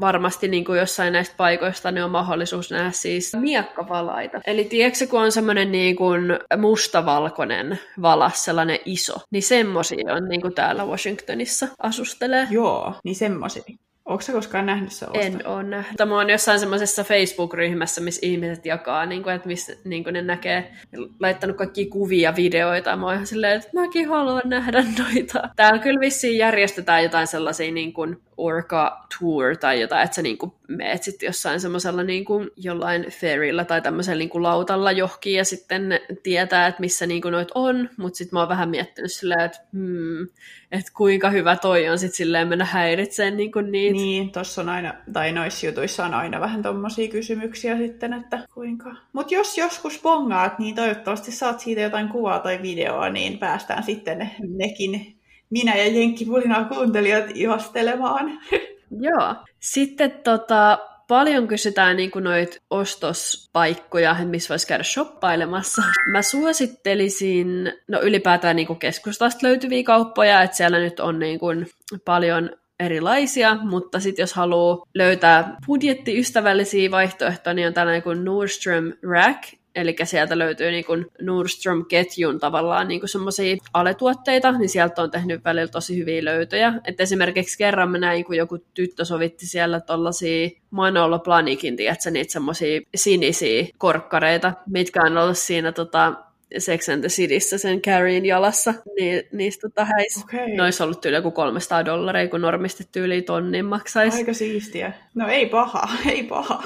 [SPEAKER 1] varmasti niin kuin jossain näistä paikoista niin on mahdollisuus nähdä siis miekkavalaita. Eli tiedätkö, kun on semmoinen niin kuin mustavalkoinen valas, sellainen iso, niin semmoisia on niin kuin täällä Washingtonissa asustelee.
[SPEAKER 2] Joo, niin semmoisia. Onko sä koskaan nähnyt sellaista?
[SPEAKER 1] En ole nähnyt. Tämä on jossain semmoisessa Facebook-ryhmässä, missä ihmiset jakaa, niin kuin, että missä niin kuin ne näkee, laittanut kaikki kuvia, videoita. Mä oon ihan silleen, että mäkin haluan nähdä [laughs] noita. Täällä kyllä vissiin järjestetään jotain sellaisia niin kuin Orca Tour tai jotain, että sä niin kuin meet sitten jossain semmoisella niin kuin jollain ferryllä tai tämmöisellä niin kuin lautalla johonkin ja sitten tietää, että missä niin kuin noit on, mutta sitten mä oon vähän miettinyt silleen, että hmm, että kuinka hyvä toi on sitten silleen mennä häiritseen niin kuin niitä.
[SPEAKER 2] Niin, tossa on aina, tai noissa jutuissa on aina vähän tommosia kysymyksiä sitten, että kuinka. Mutta jos joskus bongaat, niin toivottavasti saat siitä jotain kuvaa tai videoa, niin päästään sitten nekin minä ja Jenkki Pulinaa kuuntelijat ihastelemaan. [laughs]
[SPEAKER 1] Joo. Sitten tota, paljon kysytään niin noita ostospaikkoja, missä voisi käydä shoppailemassa. Mä suosittelisin, no ylipäätään niin keskustasta löytyviä kauppoja, että siellä nyt on niin kuin paljon erilaisia, mutta sitten jos haluaa löytää budjettiystävällisiä vaihtoehtoja, niin on tällainen kuin Nordstrom Rack, Eli sieltä löytyy niin kuin Nordstrom-ketjun tavallaan niin semmoisia aletuotteita, niin sieltä on tehnyt välillä tosi hyviä löytöjä. Et esimerkiksi kerran mä näin, kun joku tyttö sovitti siellä tollasia Manolo Planikin, tiedätkö, niitä semmoisia sinisiä korkkareita, mitkä on ollut siinä tota, Sex and the Cityssä sen Carrien jalassa, niin niistä tota häis. Okay. Noissa ollut yli joku 300 dollaria, kun normisti tyyli tonnin maksaisi.
[SPEAKER 2] Aika siistiä. No ei paha, [laughs] ei paha.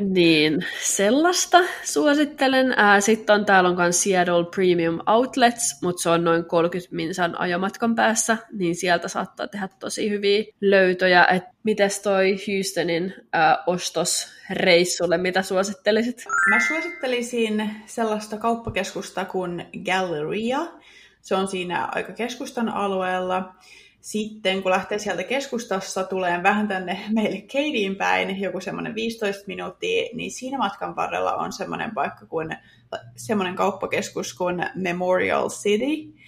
[SPEAKER 1] Niin, sellaista suosittelen. Sitten on täällä on myös Seattle Premium Outlets, mutta se on noin 30 minsan ajomatkan päässä, niin sieltä saattaa tehdä tosi hyviä löytöjä. Et mites toi Houstonin ää, ostosreissulle, mitä suosittelisit?
[SPEAKER 2] Mä suosittelisin sellaista kauppakeskusta kuin Galleria. Se on siinä aika keskustan alueella sitten kun lähtee sieltä keskustassa, tulee vähän tänne meille Keidin päin, joku semmoinen 15 minuuttia, niin siinä matkan varrella on semmoinen paikka kuin, semmoinen kauppakeskus kuin Memorial City.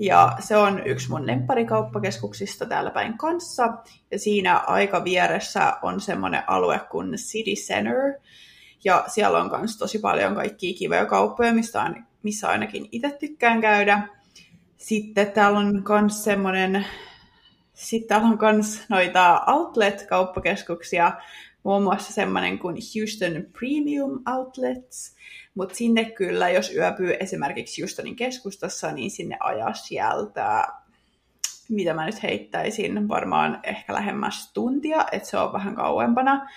[SPEAKER 2] Ja se on yksi mun lempparikauppakeskuksista täällä päin kanssa. Ja siinä aika vieressä on semmoinen alue kuin City Center. Ja siellä on myös tosi paljon kaikkia kivoja kauppoja, mistä on, missä ainakin itse tykkään käydä. Sitten täällä on myös semmoinen sitten täällä on myös noita outlet-kauppakeskuksia, muun muassa semmoinen kuin Houston Premium Outlets, mutta sinne kyllä, jos yöpyy esimerkiksi Houstonin keskustassa, niin sinne ajaa sieltä mitä mä nyt heittäisin, varmaan ehkä lähemmäs tuntia, että se on vähän kauempana.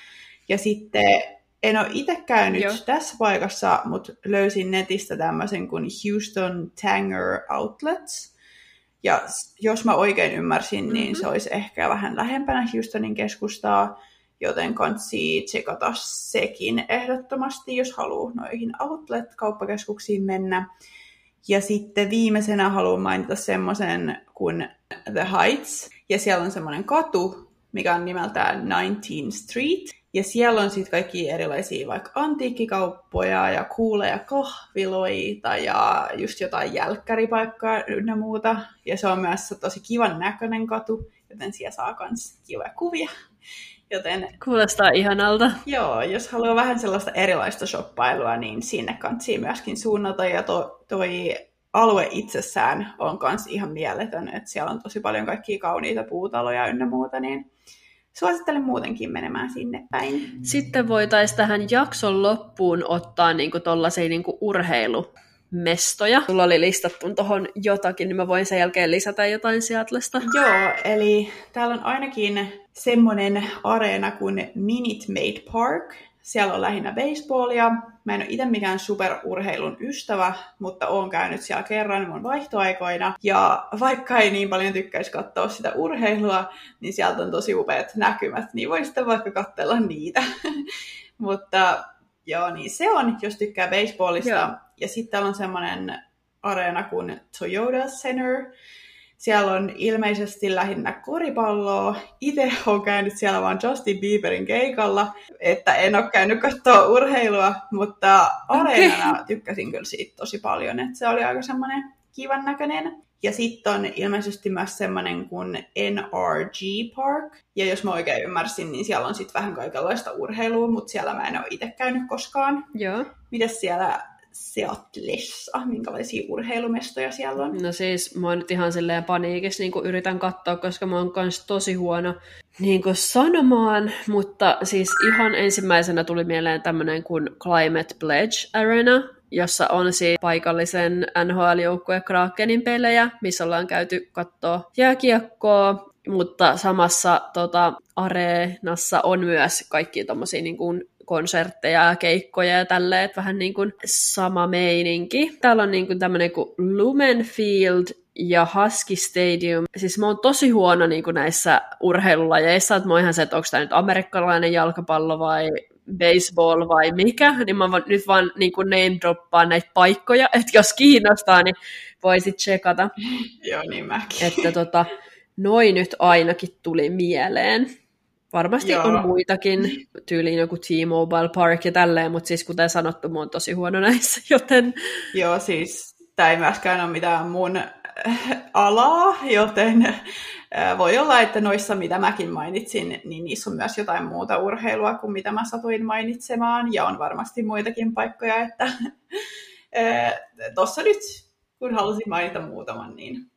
[SPEAKER 2] Ja sitten en ole itse käynyt Joo. tässä paikassa, mutta löysin netistä tämmöisen kuin Houston Tanger Outlets. Ja jos mä oikein ymmärsin, niin mm-hmm. niin se olisi ehkä vähän lähempänä Houstonin keskustaa, joten kansi tsekata sekin ehdottomasti, jos haluaa noihin outlet-kauppakeskuksiin mennä. Ja sitten viimeisenä haluan mainita semmoisen kuin The Heights, ja siellä on semmoinen katu, mikä on nimeltään 19 Street, ja siellä on sitten kaikki erilaisia vaikka antiikkikauppoja ja kuuleja kahviloita ja just jotain jälkkäripaikkaa ynnä muuta. Ja se on myös tosi kivan näköinen katu, joten siellä saa myös kivoja kuvia. Joten,
[SPEAKER 1] Kuulostaa ihanalta.
[SPEAKER 2] Joo, jos haluaa vähän sellaista erilaista shoppailua, niin sinne kansi myöskin suunnata. Ja to, toi alue itsessään on myös ihan mieletön, että siellä on tosi paljon kaikkia kauniita puutaloja ynnä muuta, niin suosittelen muutenkin menemään sinne päin.
[SPEAKER 1] Sitten voitaisiin tähän jakson loppuun ottaa niinku tollaisia niinku urheilumestoja. Sulla oli listattu tuohon jotakin, niin mä voin sen jälkeen lisätä jotain Seatlesta.
[SPEAKER 2] Joo, eli täällä on ainakin semmoinen areena kuin Minute Maid Park, siellä on lähinnä baseballia. Mä en ole itse mikään superurheilun ystävä, mutta oon käynyt siellä kerran mun vaihtoaikoina. Ja vaikka ei niin paljon tykkäisi katsoa sitä urheilua, niin sieltä on tosi upeat näkymät, niin voi sitten vaikka katsella niitä. [laughs] mutta joo, niin se on, jos tykkää baseballista. Joo. Ja sitten on semmoinen areena kuin Toyota Center, siellä on ilmeisesti lähinnä koripalloa. Itse olen käynyt siellä vaan Justin Bieberin keikalla, että en ole käynyt katsoa urheilua, mutta areenana okay. tykkäsin kyllä siitä tosi paljon, että se oli aika semmoinen kivan näköinen. Ja sitten on ilmeisesti myös semmoinen kuin NRG Park. Ja jos mä oikein ymmärsin, niin siellä on sitten vähän kaikenlaista urheilua, mutta siellä mä en ole itse käynyt koskaan.
[SPEAKER 1] Joo.
[SPEAKER 2] Mitäs siellä Seatlessa? Minkälaisia urheilumestoja siellä on?
[SPEAKER 1] No siis mä oon nyt ihan silleen paniikissa niin yritän katsoa, koska mä oon kans tosi huono niin sanomaan, mutta siis ihan ensimmäisenä tuli mieleen tämmönen kuin Climate Pledge Arena, jossa on siis paikallisen NHL-joukkue Krakenin pelejä, missä ollaan käyty katsoa jääkiekkoa, mutta samassa tota, areenassa on myös kaikki tommosia niin kuin konsertteja ja keikkoja ja tälleen, että vähän niin kuin sama meininki. Täällä on niin kuin tämmöinen kuin Lumenfield ja Husky Stadium. Siis mä oon tosi huono niin kuin näissä urheilulajeissa, että mä oon ihan se, että onko tämä nyt amerikkalainen jalkapallo vai baseball vai mikä, niin mä voin nyt vaan niin kuin name droppaa näitä paikkoja, että jos kiinnostaa, niin voisit tsekata. [laughs]
[SPEAKER 2] Joo, niin mäkin.
[SPEAKER 1] Että tota, noin nyt ainakin tuli mieleen. Varmasti Joo. on muitakin, tyyliin joku T-Mobile Park ja tälleen, mutta siis kuten sanottu, mä oon tosi huono näissä, [laughs] joten...
[SPEAKER 2] Joo, siis tämä ei myöskään ole mitään mun äh, alaa, joten äh, voi olla, että noissa, mitä mäkin mainitsin, niin niissä on myös jotain muuta urheilua kuin mitä mä satuin mainitsemaan, ja on varmasti muitakin paikkoja, että [laughs] äh, tuossa nyt, kun halusin mainita muutaman, niin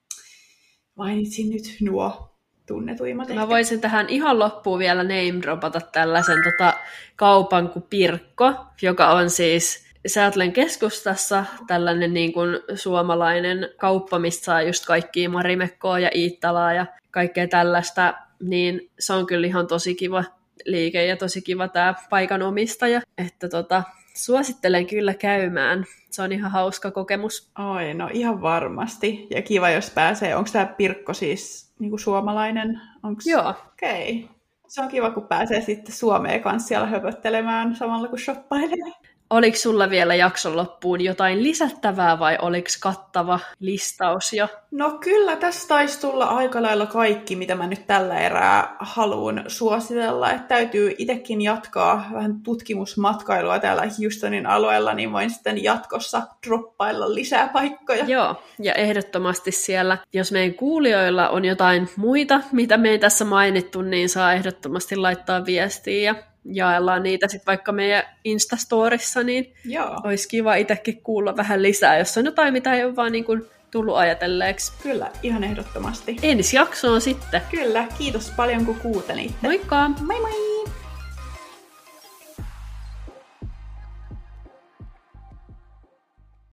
[SPEAKER 2] mainitsin nyt nuo tunnetuimmat.
[SPEAKER 1] Mä voisin tähän ihan loppuun vielä name dropata tällaisen tota, kaupan kuin Pirkko, joka on siis Seattlen keskustassa tällainen niin kuin suomalainen kauppa, mistä saa just kaikkia marimekkoa ja iittalaa ja kaikkea tällaista, niin se on kyllä ihan tosi kiva liike ja tosi kiva tämä paikan omistaja, että tota, suosittelen kyllä käymään. Se on ihan hauska kokemus.
[SPEAKER 2] Oi, no ihan varmasti. Ja kiva, jos pääsee. Onko tämä Pirkko siis niin kuin suomalainen? Onks...
[SPEAKER 1] Joo.
[SPEAKER 2] Okei. Okay. Se on kiva, kun pääsee sitten Suomeen kanssa siellä höpöttelemään samalla kun shoppailee.
[SPEAKER 1] Oliko sulla vielä jakson loppuun jotain lisättävää vai oliko kattava listaus jo?
[SPEAKER 2] No kyllä, tässä taisi tulla aika lailla kaikki, mitä mä nyt tällä erää haluan suositella. Että täytyy itsekin jatkaa vähän tutkimusmatkailua täällä Houstonin alueella, niin voin sitten jatkossa droppailla lisää paikkoja.
[SPEAKER 1] Joo, ja ehdottomasti siellä, jos meidän kuulijoilla on jotain muita, mitä me ei tässä mainittu, niin saa ehdottomasti laittaa viestiä ja jaellaan niitä sitten vaikka meidän Instastorissa, niin
[SPEAKER 2] Joo.
[SPEAKER 1] olisi kiva itsekin kuulla vähän lisää, jos on jotain, mitä ei ole vaan niin kuin tullut ajatelleeksi.
[SPEAKER 2] Kyllä, ihan ehdottomasti.
[SPEAKER 1] Ensi jaksoon sitten.
[SPEAKER 2] Kyllä, kiitos paljon kun kuuntelitte.
[SPEAKER 1] Moikka!
[SPEAKER 2] Moi moi!